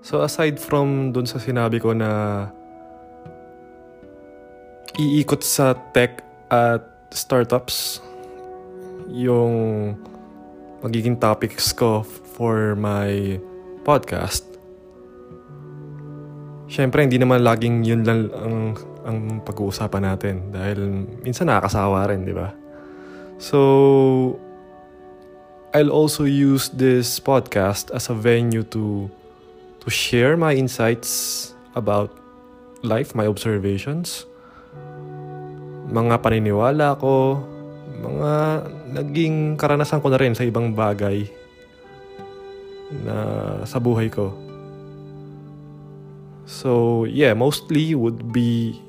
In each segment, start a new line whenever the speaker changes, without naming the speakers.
So aside from dun sa sinabi ko na iikot sa tech at startups yung magiging topics ko for my podcast. Siyempre, hindi naman laging yun lang ang, ang pag-uusapan natin dahil minsan nakakasawa rin, di ba? So, I'll also use this podcast as a venue to to share my insights about life, my observations, mga paniniwala ko, mga naging karanasan ko na rin sa ibang bagay na sa buhay ko. So, yeah, mostly would be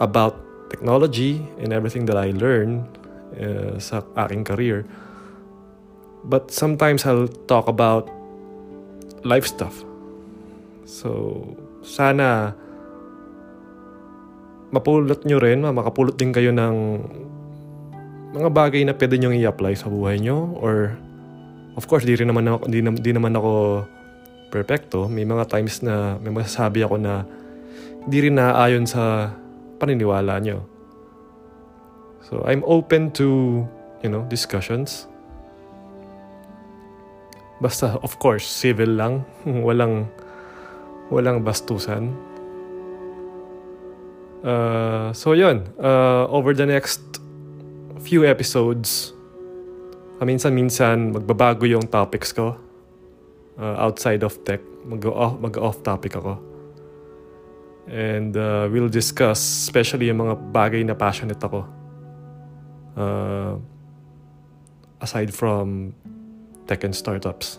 about technology and everything that I learn uh, sa aking career. But sometimes I'll talk about life stuff. So, sana mapulot nyo rin, makapulot din kayo ng mga bagay na pwede nyo i-apply sa buhay nyo or of course, di rin naman ako, di, di naman ako perfecto. May mga times na may masasabi ako na di rin naaayon sa paniniwala nyo. So, I'm open to, you know, discussions. Basta, of course, civil lang. walang, walang bastusan. Uh, so, yun. Uh, over the next few episodes, minsan-minsan magbabago yung topics ko uh, outside of tech. Mag-off, mag-off topic ako. And uh, we'll discuss especially yung mga bagay na passionate ako. Uh, aside from tech and startups.